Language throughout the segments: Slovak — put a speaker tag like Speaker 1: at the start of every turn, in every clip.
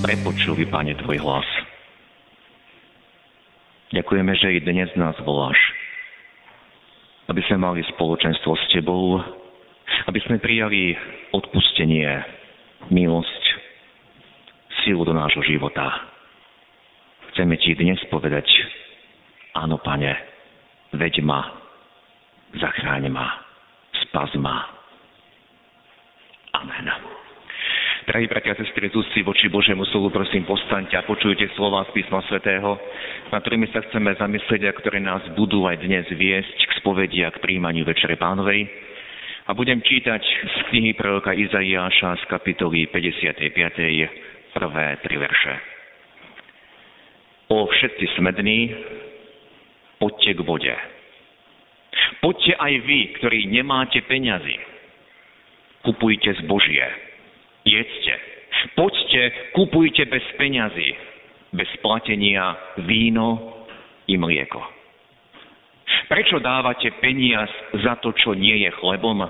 Speaker 1: prepočuli, Pane, Tvoj hlas. Ďakujeme, že i dnes nás voláš, aby sme mali spoločenstvo s Tebou, aby sme prijali odpustenie, milosť, silu do nášho života. Chceme Ti dnes povedať, áno, Pane, veď ma, zachráň ma, spas ma. Amen. Drahí bratia a sestry, si voči Božiemu slovu, prosím, postaňte a počujte slova z písma svätého, na ktorými sa chceme zamyslieť a ktoré nás budú aj dnes viesť k spovedi a k príjmaniu Večere Pánovej. A budem čítať z knihy proroka Izaiáša z kapitoly 55. prvé tri verše. O všetci smední, poďte k vode. Poďte aj vy, ktorí nemáte peňazí. Kupujte zbožie jedzte. Poďte, kupujte bez peňazí, bez platenia víno i mlieko. Prečo dávate peniaz za to, čo nie je chlebom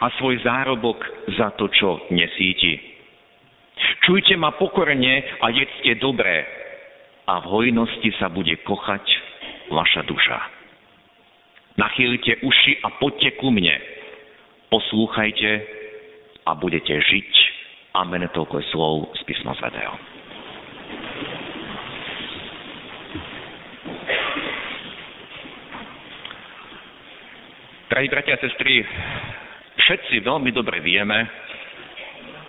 Speaker 1: a svoj zárobok za to, čo nesíti? Čujte ma pokorne a jedzte dobré a v hojnosti sa bude kochať vaša duša. Nachýlite uši a poďte ku mne. Poslúchajte a budete žiť Amen, toľko je slov z písma svätého. Drahí bratia a sestry, všetci veľmi dobre vieme,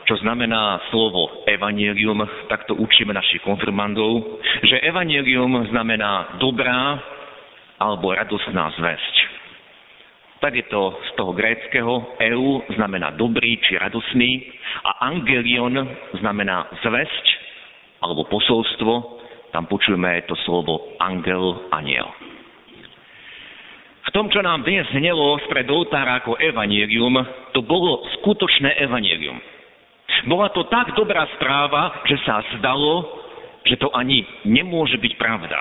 Speaker 1: čo znamená slovo evanielium, takto učíme našich konfirmandov, že evanielium znamená dobrá alebo radostná zväzť tak je to z toho gréckého eu znamená dobrý či radosný a angelion znamená zväzť alebo posolstvo, tam počujeme to slovo angel, aniel. V tom, čo nám dnes znelo spred oltára ako evanielium, to bolo skutočné evanielium. Bola to tak dobrá správa, že sa zdalo, že to ani nemôže byť pravda.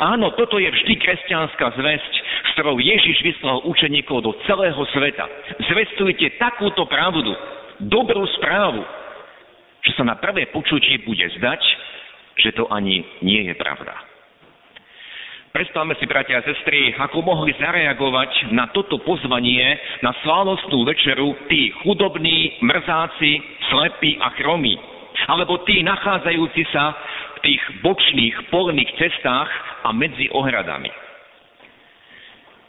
Speaker 1: Áno, toto je vždy kresťanská zväzť, s ktorou Ježiš vyslal učeníkov do celého sveta. Zvestujte takúto pravdu, dobrú správu, že sa na prvé počutie bude zdať, že to ani nie je pravda. Predstavme si, bratia a sestry, ako mohli zareagovať na toto pozvanie na slávnostnú večeru tí chudobní, mrzáci, slepí a chromí. Alebo tí nachádzajúci sa v tých bočných polných cestách a medzi ohradami.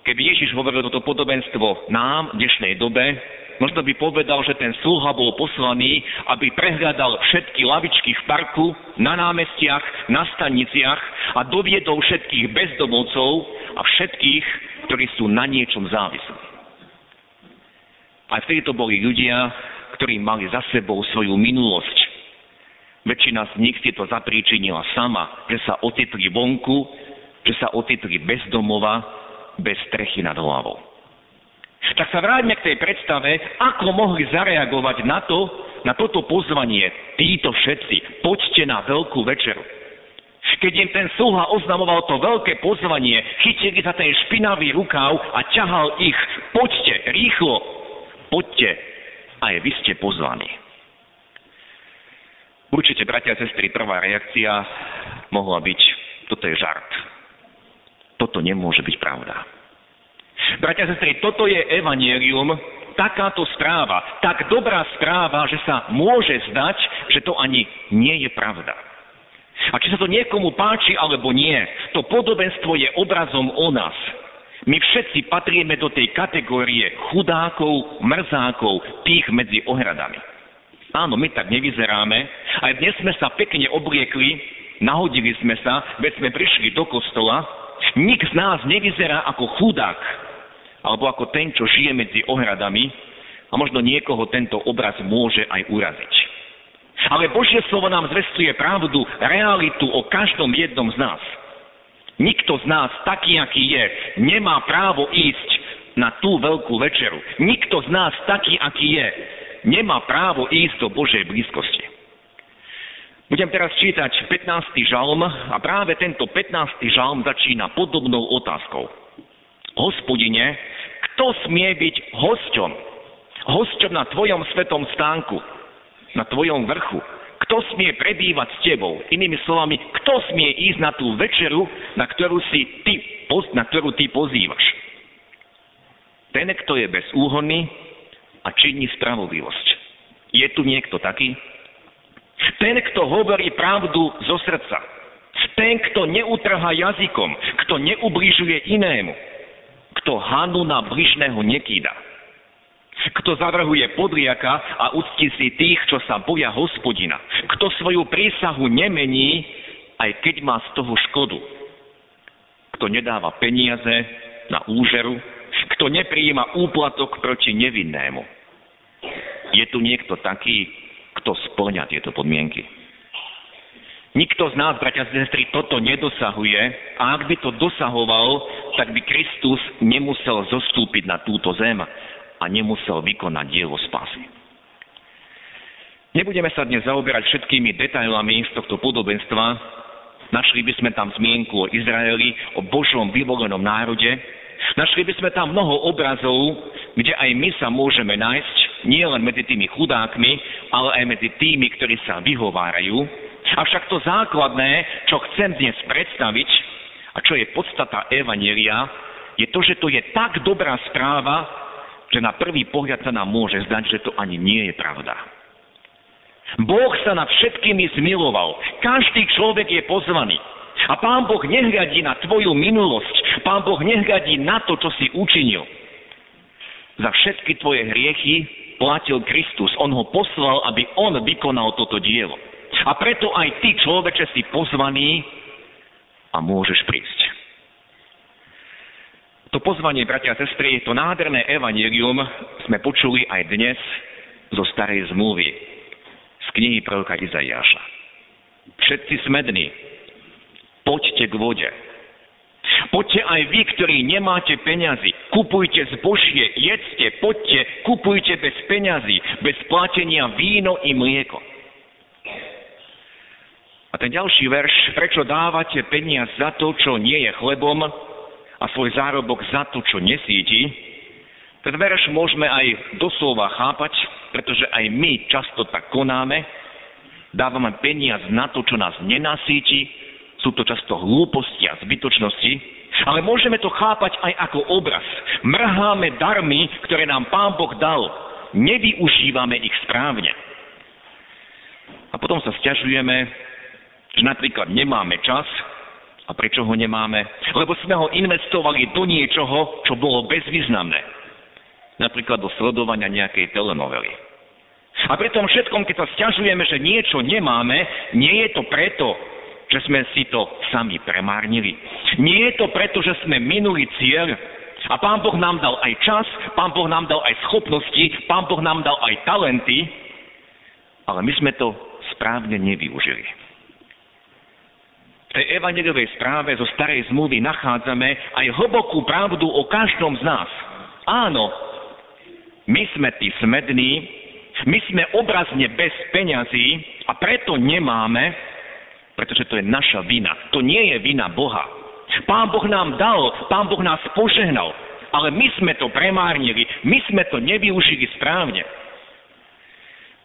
Speaker 1: Keby Ježiš hovoril toto podobenstvo nám v dnešnej dobe, možno by povedal, že ten sluha bol poslaný, aby prehľadal všetky lavičky v parku, na námestiach, na staniciach a doviedol všetkých bezdomovcov a všetkých, ktorí sú na niečom závislí. Aj vtedy to boli ľudia, ktorí mali za sebou svoju minulosť. Väčšina z nich si to zapríčinila sama, že sa ocitli vonku že sa ocitli bez domova, bez strechy nad hlavou. Tak sa vráťme k tej predstave, ako mohli zareagovať na to, na toto pozvanie títo všetci. Poďte na veľkú večeru. Keď im ten sluha oznamoval to veľké pozvanie, chytili za ten špinavý rukáv a ťahal ich. Poďte, rýchlo, poďte. Aj vy ste pozvaní. Určite, bratia a sestry, prvá reakcia mohla byť, toto je žart toto nemôže byť pravda. Bratia a sestry, toto je evanielium, takáto správa, tak dobrá správa, že sa môže zdať, že to ani nie je pravda. A či sa to niekomu páči alebo nie, to podobenstvo je obrazom o nás. My všetci patríme do tej kategórie chudákov, mrzákov, tých medzi ohradami. Áno, my tak nevyzeráme. Aj dnes sme sa pekne obliekli, nahodili sme sa, veď sme prišli do kostola, Nik z nás nevyzerá ako chudák, alebo ako ten, čo žije medzi ohradami a možno niekoho tento obraz môže aj uraziť. Ale Božie slovo nám zvestuje pravdu, realitu o každom jednom z nás. Nikto z nás, taký, aký je, nemá právo ísť na tú veľkú večeru. Nikto z nás, taký, aký je, nemá právo ísť do Božej blízkosti. Budem teraz čítať 15. žalm a práve tento 15. žalm začína podobnou otázkou. Hospodine, kto smie byť hosťom? Hosťom na tvojom svetom stánku, na tvojom vrchu. Kto smie prebývať s tebou? Inými slovami, kto smie ísť na tú večeru, na ktorú, si ty, na ktorú ty pozývaš? Ten, kto je bezúhonný a činí spravodlivosť. Je tu niekto taký? Ten, kto hovorí pravdu zo srdca. Ten, kto neutrhá jazykom, kto neubližuje inému, kto hanu na bližného nekýda. Kto zavrhuje podriaka a uctí si tých, čo sa boja hospodina. Kto svoju prísahu nemení, aj keď má z toho škodu. Kto nedáva peniaze na úžeru, kto nepриjíma úplatok proti nevinnému. Je tu niekto taký, kto splňa tieto podmienky. Nikto z nás, bratia a sestry, toto nedosahuje a ak by to dosahoval, tak by Kristus nemusel zostúpiť na túto zem a nemusel vykonať dielo spásy. Nebudeme sa dnes zaoberať všetkými detailami z tohto podobenstva. Našli by sme tam zmienku o Izraeli, o Božom vyvolenom národe. Našli by sme tam mnoho obrazov, kde aj my sa môžeme nájsť, nie len medzi tými chudákmi, ale aj medzi tými, ktorí sa vyhovárajú. Avšak to základné, čo chcem dnes predstaviť, a čo je podstata Evanielia, je to, že to je tak dobrá správa, že na prvý pohľad sa nám môže zdať, že to ani nie je pravda. Boh sa nad všetkými zmiloval. Každý človek je pozvaný. A Pán Boh nehľadí na tvoju minulosť. Pán Boh nehľadí na to, čo si učinil. Za všetky tvoje hriechy platil Kristus. On ho poslal, aby on vykonal toto dielo. A preto aj ty, človeče, si pozvaný a môžeš prísť. To pozvanie, bratia a sestry, to nádherné evanelium sme počuli aj dnes zo starej zmluvy, z knihy proroka Izaiáša. Všetci smední, poďte k vode. Poďte aj vy, ktorí nemáte peňazí, kupujte zbožie, jedzte, poďte, kupujte bez peňazí, bez platenia víno i mlieko. A ten ďalší verš, prečo dávate peniaz za to, čo nie je chlebom, a svoj zárobok za to, čo nesíti, ten verš môžeme aj doslova chápať, pretože aj my často tak konáme, dávame peniaz na to, čo nás nenasíti, sú to často hlúposti a zbytočnosti, ale môžeme to chápať aj ako obraz. Mrháme darmy, ktoré nám Pán Boh dal. Nevyužívame ich správne. A potom sa stiažujeme, že napríklad nemáme čas, a prečo ho nemáme? Lebo sme ho investovali do niečoho, čo bolo bezvýznamné. Napríklad do sledovania nejakej telenovely. A pri tom všetkom, keď sa stiažujeme, že niečo nemáme, nie je to preto, že sme si to sami premárnili. Nie je to preto, že sme minuli cieľ a Pán Boh nám dal aj čas, Pán Boh nám dal aj schopnosti, Pán Boh nám dal aj talenty, ale my sme to správne nevyužili tej evangelovej správe zo starej zmluvy nachádzame aj hlbokú pravdu o každom z nás. Áno, my sme tí smední, my sme obrazne bez peňazí a preto nemáme, pretože to je naša vina. To nie je vina Boha. Pán Boh nám dal, Pán Boh nás požehnal, ale my sme to premárnili, my sme to nevyužili správne.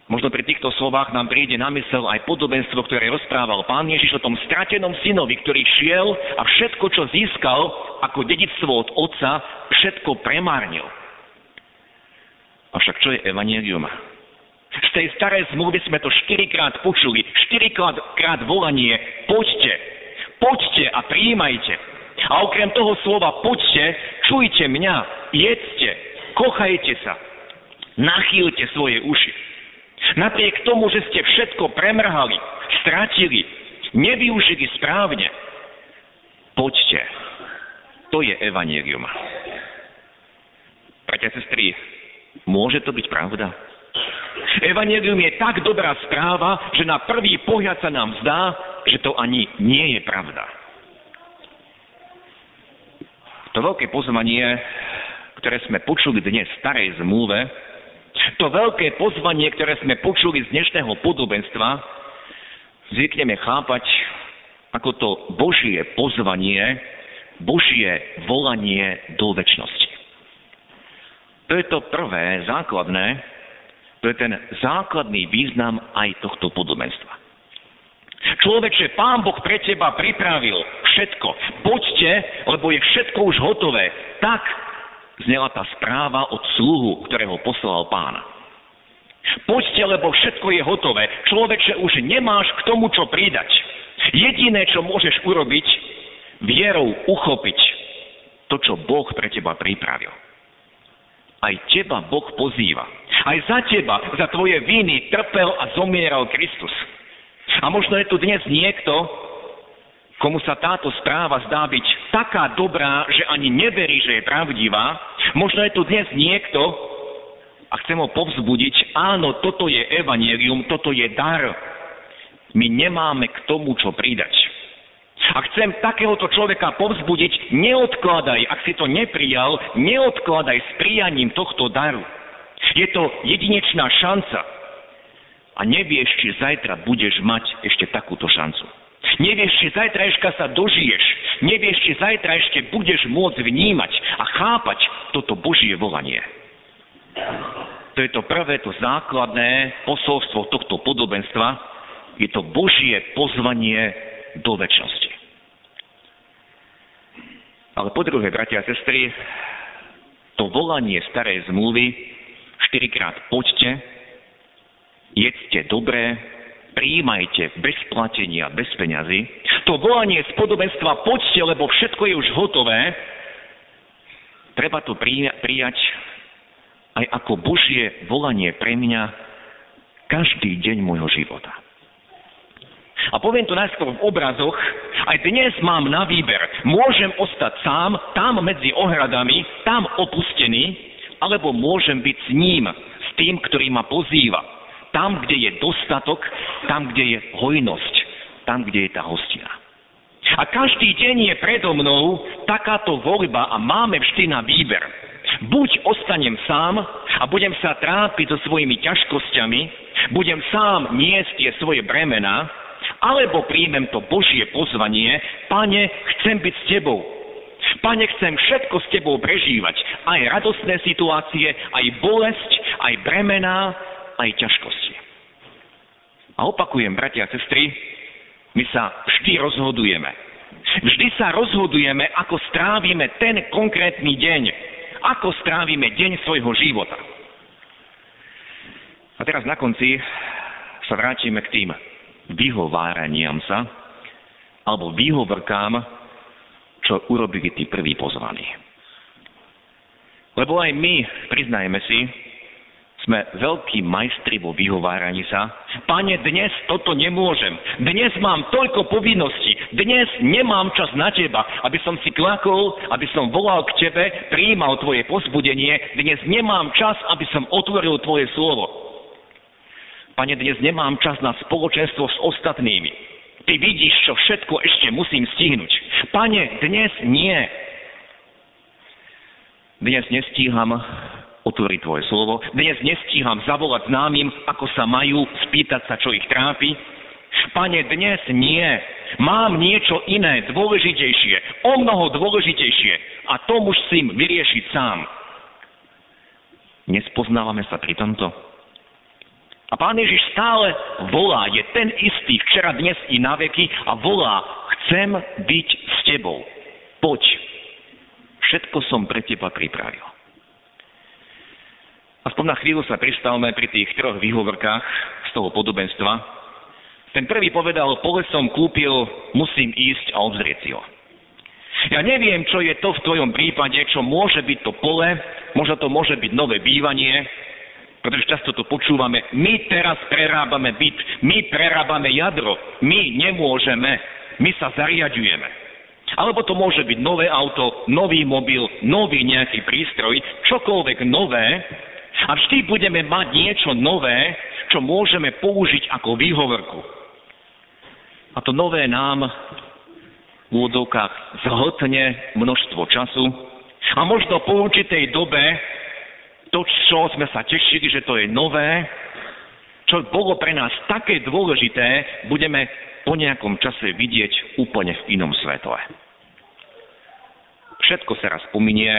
Speaker 1: Možno pri týchto slovách nám príde na mysel aj podobenstvo, ktoré rozprával pán Ježiš o tom stratenom synovi, ktorý šiel a všetko, čo získal ako dedictvo od otca, všetko premárnil. Avšak čo je evanelium? Z tej starej zmluvy sme to štyrikrát počuli, štyrikrát volanie, poďte, poďte a prijímajte. A okrem toho slova poďte, čujte mňa, jedzte, kochajte sa, nachýlte svoje uši. Napriek tomu, že ste všetko premrhali, stratili, nevyužili správne, poďte. To je evanelium. Bratia sestry, môže to byť pravda? Evangelium je tak dobrá správa, že na prvý pohľad sa nám zdá, že to ani nie je pravda. To veľké pozvanie, ktoré sme počuli dnes v starej zmluve, to veľké pozvanie, ktoré sme počuli z dnešného podobenstva, zvykneme chápať ako to Božie pozvanie, Božie volanie do väčšnosti. To je to prvé, základné, to je ten základný význam aj tohto podobenstva. Človeče, Pán Boh pre teba pripravil všetko. Poďte, lebo je všetko už hotové. Tak znela tá správa od sluhu, ktorého poslal pána. Poďte, lebo všetko je hotové. Človeče, už nemáš k tomu, čo pridať. Jediné, čo môžeš urobiť, vierou uchopiť to, čo Boh pre teba pripravil. Aj teba Boh pozýva. Aj za teba, za tvoje viny trpel a zomieral Kristus. A možno je tu dnes niekto, komu sa táto správa zdá byť taká dobrá, že ani neverí, že je pravdivá. Možno je tu dnes niekto, a chcem ho povzbudiť, áno, toto je evanielium, toto je dar. My nemáme k tomu, čo pridať. A chcem takéhoto človeka povzbudiť, neodkladaj, ak si to neprijal, neodkladaj s prijaním tohto daru. Je to jedinečná šanca. A nevieš, či zajtra budeš mať ešte takúto šancu. Nevieš, či zajtrajška sa dožiješ. Nevieš, či zajtra ešte budeš môcť vnímať a chápať toto Božie volanie. To je to prvé, to základné posolstvo tohto podobenstva. Je to Božie pozvanie do väčšnosti. Ale po druhé, bratia a sestry, to volanie starej zmluvy štyrikrát poďte, jedzte dobré, príjmajte bez platenia, bez peňazí. To volanie z podobenstva poďte, lebo všetko je už hotové, treba to prijať aj ako Božie volanie pre mňa každý deň môjho života. A poviem to najskôr v obrazoch, aj dnes mám na výber. Môžem ostať sám, tam medzi ohradami, tam opustený, alebo môžem byť s ním, s tým, ktorý ma pozýva. Tam, kde je dostatok, tam, kde je hojnosť, tam, kde je tá hostina. A každý deň je predo mnou takáto voľba a máme vždy na výber. Buď ostanem sám a budem sa trápiť so svojimi ťažkosťami, budem sám niesť tie svoje bremena, alebo príjmem to Božie pozvanie, Pane, chcem byť s Tebou. Pane, chcem všetko s Tebou prežívať. Aj radostné situácie, aj bolesť, aj bremená, aj ťažkosti. A opakujem, bratia a sestry, my sa vždy rozhodujeme. Vždy sa rozhodujeme, ako strávime ten konkrétny deň ako strávime deň svojho života. A teraz na konci sa vrátime k tým vyhováraniam sa, alebo výhovorkám, čo urobili tí prví pozvaní. Lebo aj my, priznajme si, sme veľkí majstri vo vyhováraní sa. Pane, dnes toto nemôžem. Dnes mám toľko povinností. Dnes nemám čas na teba, aby som si klakol, aby som volal k tebe, prijímal tvoje pozbudenie. Dnes nemám čas, aby som otvoril tvoje slovo. Pane, dnes nemám čas na spoločenstvo s ostatnými. Ty vidíš, čo všetko ešte musím stihnúť. Pane, dnes nie. Dnes nestíham otvoriť Tvoje slovo. Dnes nestíham zavolať známym, ako sa majú, spýtať sa, čo ich trápi. Pane, dnes nie. Mám niečo iné, dôležitejšie, o mnoho dôležitejšie a to musím vyriešiť sám. Nespoznávame sa pri tomto? A Pán Ježiš stále volá, je ten istý včera, dnes i na veky a volá, chcem byť s tebou. Poď, všetko som pre teba pripravil. Aspoň na chvíľu sa pristavme pri tých troch výhovorkách z toho podobenstva. Ten prvý povedal, pole som kúpil, musím ísť a obzrieť si ho. Ja neviem, čo je to v tvojom prípade, čo môže byť to pole, možno to môže byť nové bývanie, pretože často to počúvame, my teraz prerábame byt, my prerábame jadro, my nemôžeme, my sa zariadujeme. Alebo to môže byť nové auto, nový mobil, nový nejaký prístroj, čokoľvek nové, A vždy budeme mať niečo nové, čo môžeme použiť ako výhovorku. A to nové nám v úvodzovkách zhltne množstvo času a možno po určitej dobe to, čo sme sa tešili, že to je nové, čo bolo pre nás také dôležité, budeme po nejakom čase vidieť úplne v inom svetle. Všetko sa raz pominie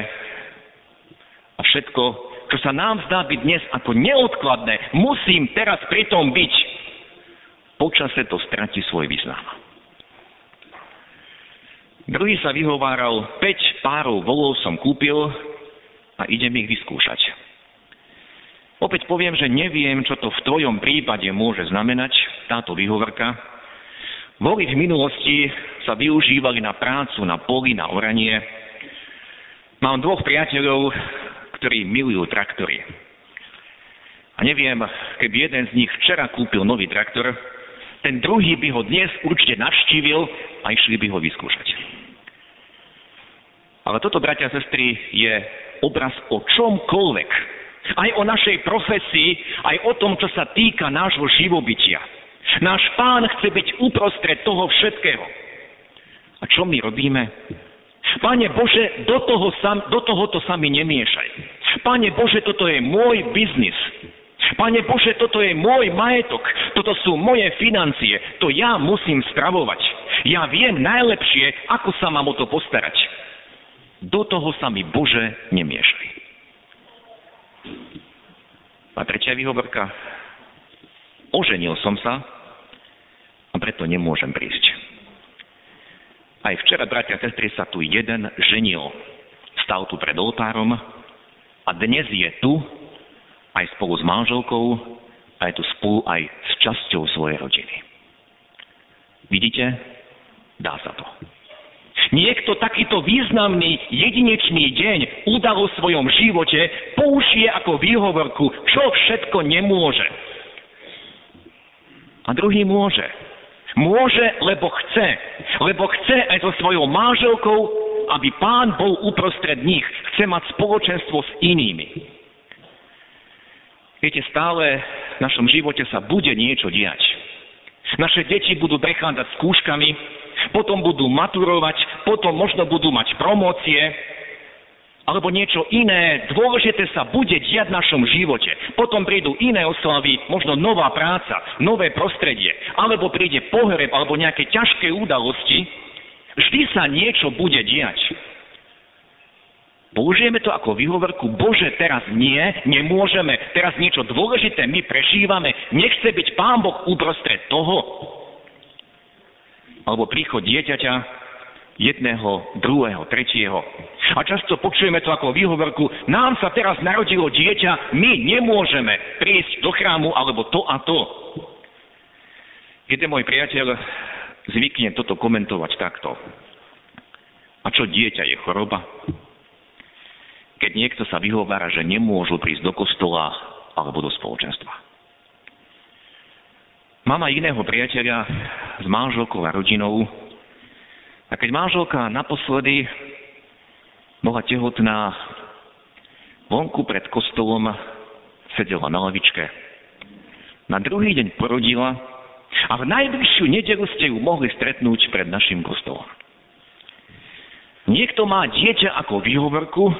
Speaker 1: a všetko, čo sa nám zdá byť dnes ako neodkladné, musím teraz pri tom byť. Počase to stratí svoj význam. Druhý sa vyhováral, 5 párov volov som kúpil a idem ich vyskúšať. Opäť poviem, že neviem, čo to v tvojom prípade môže znamenať, táto výhovorka. Voly v minulosti sa využívali na prácu, na poli, na oranie. Mám dvoch priateľov, ktorí milujú traktory. A neviem, keby jeden z nich včera kúpil nový traktor, ten druhý by ho dnes určite navštívil a išli by ho vyskúšať. Ale toto, bratia a sestry, je obraz o čomkoľvek. Aj o našej profesii, aj o tom, čo sa týka nášho živobytia. Náš pán chce byť uprostred toho všetkého. A čo my robíme? Pane Bože, do, toho sam, do tohoto sa mi nemiešaj. Pane Bože, toto je môj biznis. Pane Bože, toto je môj majetok, toto sú moje financie, to ja musím stravovať. Ja viem najlepšie, ako sa mám o to postarať. Do toho sa mi Bože nemiešaj. A tretia výhovorka. Oženil som sa a preto nemôžem prísť. Aj včera, bratia a sestry, sa tu jeden ženil. Stal tu pred oltárom a dnes je tu aj spolu s manželkou a je tu spolu aj s časťou svojej rodiny. Vidíte? Dá sa to. Niekto takýto významný, jedinečný deň udal v svojom živote použije ako výhovorku, čo všetko nemôže. A druhý môže. Môže, lebo chce. Lebo chce aj so svojou manželkou, aby pán bol uprostred nich. Chce mať spoločenstvo s inými. Viete, stále v našom živote sa bude niečo diať. Naše deti budú prechádzať skúškami, potom budú maturovať, potom možno budú mať promócie, alebo niečo iné dôležité sa bude diať v našom živote. Potom prídu iné oslavy, možno nová práca, nové prostredie, alebo príde pohreb, alebo nejaké ťažké udalosti. Vždy sa niečo bude diať. Použijeme to ako výhovorku, Bože, teraz nie, nemôžeme, teraz niečo dôležité my prežívame, nechce byť Pán Boh uprostred toho. Alebo príchod dieťaťa, jedného, druhého, tretieho. A často počujeme to ako výhovorku, nám sa teraz narodilo dieťa, my nemôžeme prísť do chrámu alebo to a to. Jeden môj priateľ zvykne toto komentovať takto. A čo dieťa je choroba? keď niekto sa vyhovára, že nemôžu prísť do kostola alebo do spoločenstva. Mám aj iného priateľa s manželkou a rodinou a keď manželka naposledy bola tehotná, vonku pred kostolom sedela na lavičke. Na druhý deň porodila a v najbližšiu nedelu ste ju mohli stretnúť pred našim kostolom. Niekto má dieťa ako výhovorku,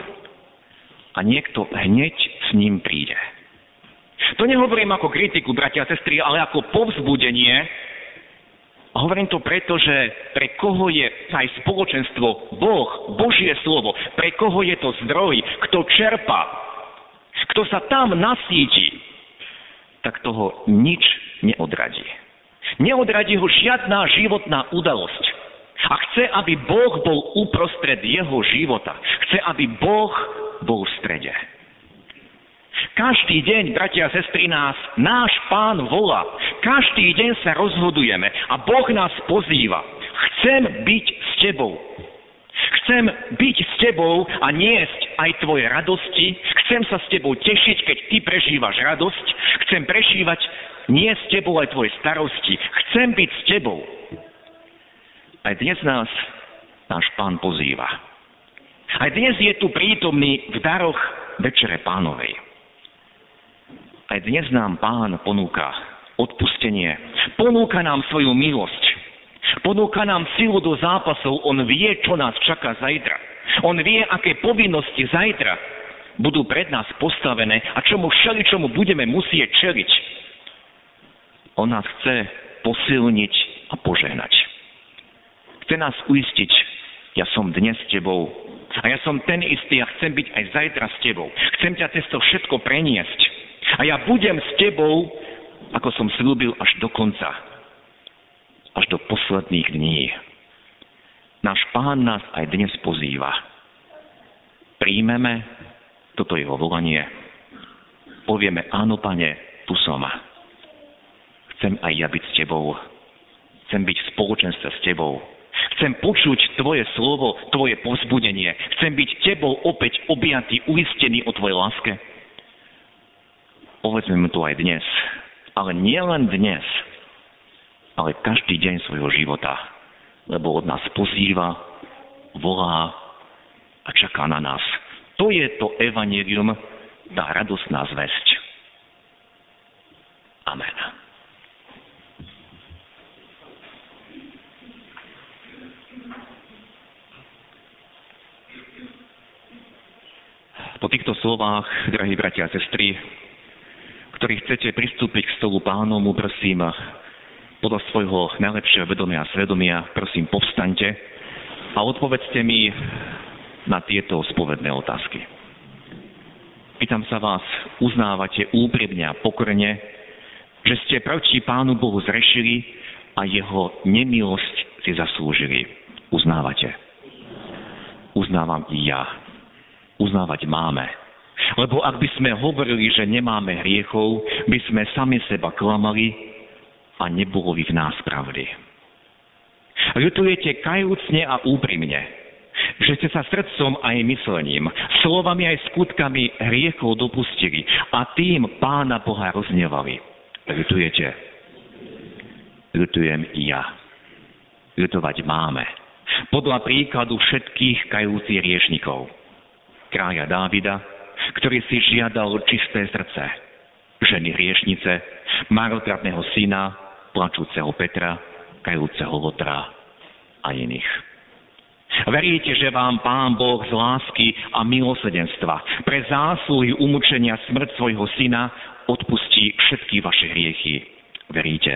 Speaker 1: a niekto hneď s ním príde. To nehovorím ako kritiku, bratia a sestry, ale ako povzbudenie. A hovorím to preto, že pre koho je aj spoločenstvo Boh, Božie slovo, pre koho je to zdroj, kto čerpa, kto sa tam nasíti, tak toho nič neodradí. Neodradí ho žiadna životná udalosť. A chce, aby Boh bol uprostred jeho života. Chce, aby Boh bol v strede. Každý deň, bratia a sestry, nás náš pán volá. Každý deň sa rozhodujeme a Boh nás pozýva. Chcem byť s tebou. Chcem byť s tebou a niesť aj tvoje radosti. Chcem sa s tebou tešiť, keď ty prežívaš radosť. Chcem prežívať nie s tebou aj tvoje starosti. Chcem byť s tebou. Aj dnes nás náš pán pozýva. Aj dnes je tu prítomný v daroch Večere pánovej. Aj dnes nám Pán ponúka odpustenie. Ponúka nám svoju milosť. Ponúka nám silu do zápasov. On vie, čo nás čaká zajtra. On vie, aké povinnosti zajtra budú pred nás postavené a čomu všeličomu budeme musieť čeliť. On nás chce posilniť a požehnať. Chce nás uistiť, ja som dnes s tebou a ja som ten istý a chcem byť aj zajtra s tebou. Chcem ťa cez to všetko preniesť. A ja budem s tebou, ako som slúbil, až do konca. Až do posledných dní. Náš pán nás aj dnes pozýva. Príjmeme toto jeho volanie. Povieme, áno, pane, tu som. Chcem aj ja byť s tebou. Chcem byť v spoločenstve s tebou. Chcem počuť Tvoje slovo, Tvoje povzbudenie. Chcem byť Tebou opäť objatý, uistený o Tvojej láske. Povedzme mu to aj dnes. Ale nie len dnes, ale každý deň svojho života. Lebo od nás pozýva, volá a čaká na nás. To je to evanelium, tá radosná zväzť. Amen. Po týchto slovách, drahí bratia a sestry, ktorí chcete pristúpiť k stolu pánomu, prosím, podľa svojho najlepšieho vedomia a svedomia, prosím, povstaňte a odpovedzte mi na tieto spovedné otázky. Pýtam sa vás, uznávate úprimne a pokorne, že ste proti Pánu Bohu zrešili a jeho nemilosť si zaslúžili. Uznávate. Uznávam i ja uznávať máme. Lebo ak by sme hovorili, že nemáme hriechov, by sme sami seba klamali a nebolo by v nás pravdy. Ľutujete kajúcne a úprimne, že ste sa srdcom aj myslením, slovami aj skutkami hriechov dopustili a tým Pána Boha roznevali. Ľutujete. Ľutujem i ja. Ľutovať máme. Podľa príkladu všetkých kajúcich riešnikov kráľa Dávida, ktorý si žiadal čisté srdce, ženy hriešnice, marotratného syna, plačúceho Petra, kajúceho Lotra a iných. Veríte, že vám Pán Boh z lásky a milosedenstva pre zásluhy umúčenia smrť svojho syna odpustí všetky vaše hriechy. Veríte?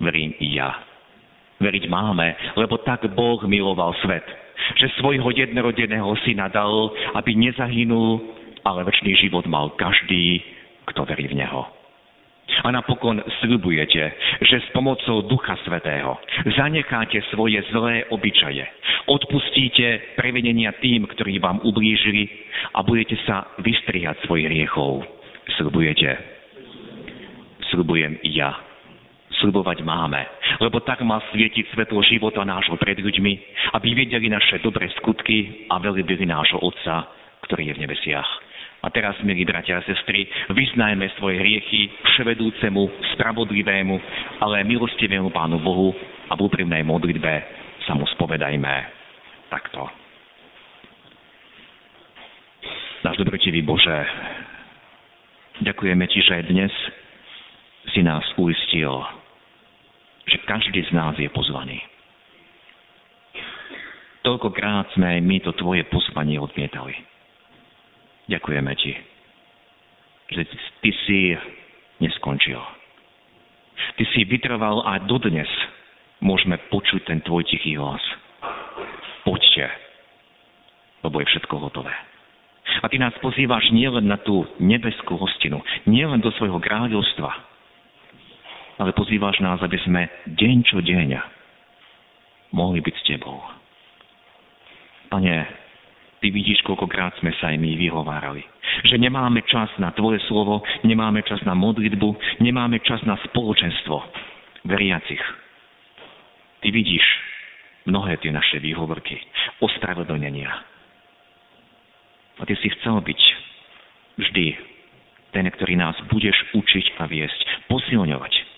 Speaker 1: Verím i ja. Veriť máme, lebo tak Boh miloval svet, že svojho jednorodeného syna dal, aby nezahynul, ale väčší život mal každý, kto verí v Neho. A napokon sľubujete, že s pomocou Ducha Svetého zanecháte svoje zlé obyčaje, odpustíte prevenenia tým, ktorí vám ublížili a budete sa vystrihať svojich riechov. Sľubujete. Sľubujem i ja slubovať máme. Lebo tak má svietiť svetlo života nášho pred ľuďmi, aby videli naše dobré skutky a velibili nášho Otca, ktorý je v nebesiach. A teraz, milí bratia a sestry, vyznajme svoje hriechy vševedúcemu, spravodlivému, ale milostivému Pánu Bohu a v úprimnej modlitbe sa mu spovedajme takto. Náš dobrotivý Bože, ďakujeme Ti, že dnes si nás uistil že každý z nás je pozvaný. Toľkokrát sme my to tvoje pozvanie odmietali. Ďakujeme ti, že ty si neskončil. Ty si vytrval a dodnes môžeme počuť ten tvoj tichý hlas. Poďte, lebo je všetko hotové. A ty nás pozývaš nielen na tú nebeskú hostinu, nielen do svojho kráľovstva, ale pozývaš nás, aby sme deň čo deň mohli byť s Tebou. Pane, Ty vidíš, koľkokrát sme sa aj my vyhovárali. Že nemáme čas na Tvoje slovo, nemáme čas na modlitbu, nemáme čas na spoločenstvo veriacich. Ty vidíš mnohé tie naše výhovorky, ospravedlnenia. A Ty si chcel byť vždy ten, ktorý nás budeš učiť a viesť, posilňovať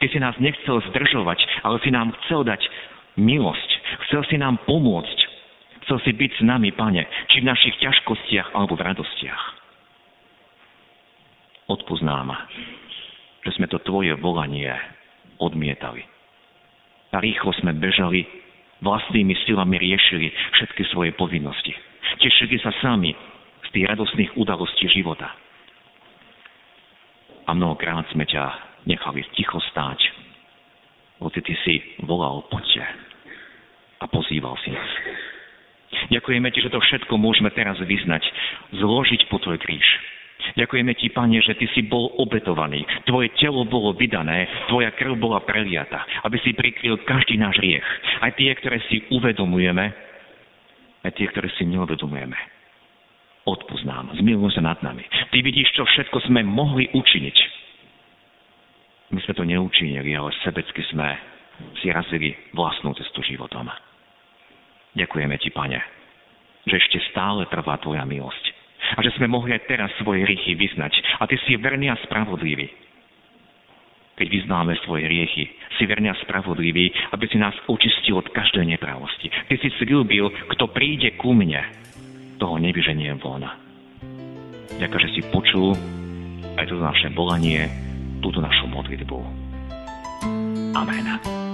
Speaker 1: Ty si nás nechcel zdržovať, ale si nám chcel dať milosť. Chcel si nám pomôcť. Chcel si byť s nami, Pane, či v našich ťažkostiach alebo v radostiach. Odpoznám, že sme to Tvoje volanie odmietali. A rýchlo sme bežali, vlastnými silami riešili všetky svoje povinnosti. Tešili sa sami z tých radosných udalostí života. A mnohokrát sme ťa nechali ticho stáť, hoci ty si volal poďte a pozýval si nás. Ďakujeme ti, že to všetko môžeme teraz vyznať, zložiť po tvoj kríž. Ďakujeme ti, Pane, že ty si bol obetovaný. Tvoje telo bolo vydané, tvoja krv bola preliata, aby si prikryl každý náš riech. Aj tie, ktoré si uvedomujeme, aj tie, ktoré si neuvedomujeme. Odpúsť nám, zmiluj sa nad nami. Ty vidíš, čo všetko sme mohli učiniť. My sme to neučinili, ale sebecky sme si razili vlastnú cestu životom. Ďakujeme Ti, Pane, že ešte stále trvá Tvoja milosť a že sme mohli aj teraz svoje riechy vyznať. A Ty si verný a spravodlivý. Keď vyznáme svoje riechy, si verný a spravodlivý, aby si nás očistil od každej nepravosti. Ty si slúbil, kto príde ku mne, toho nevyženiem von. Ďakujem, že si počul aj toto naše volanie, túto našu modlitbu. Amen.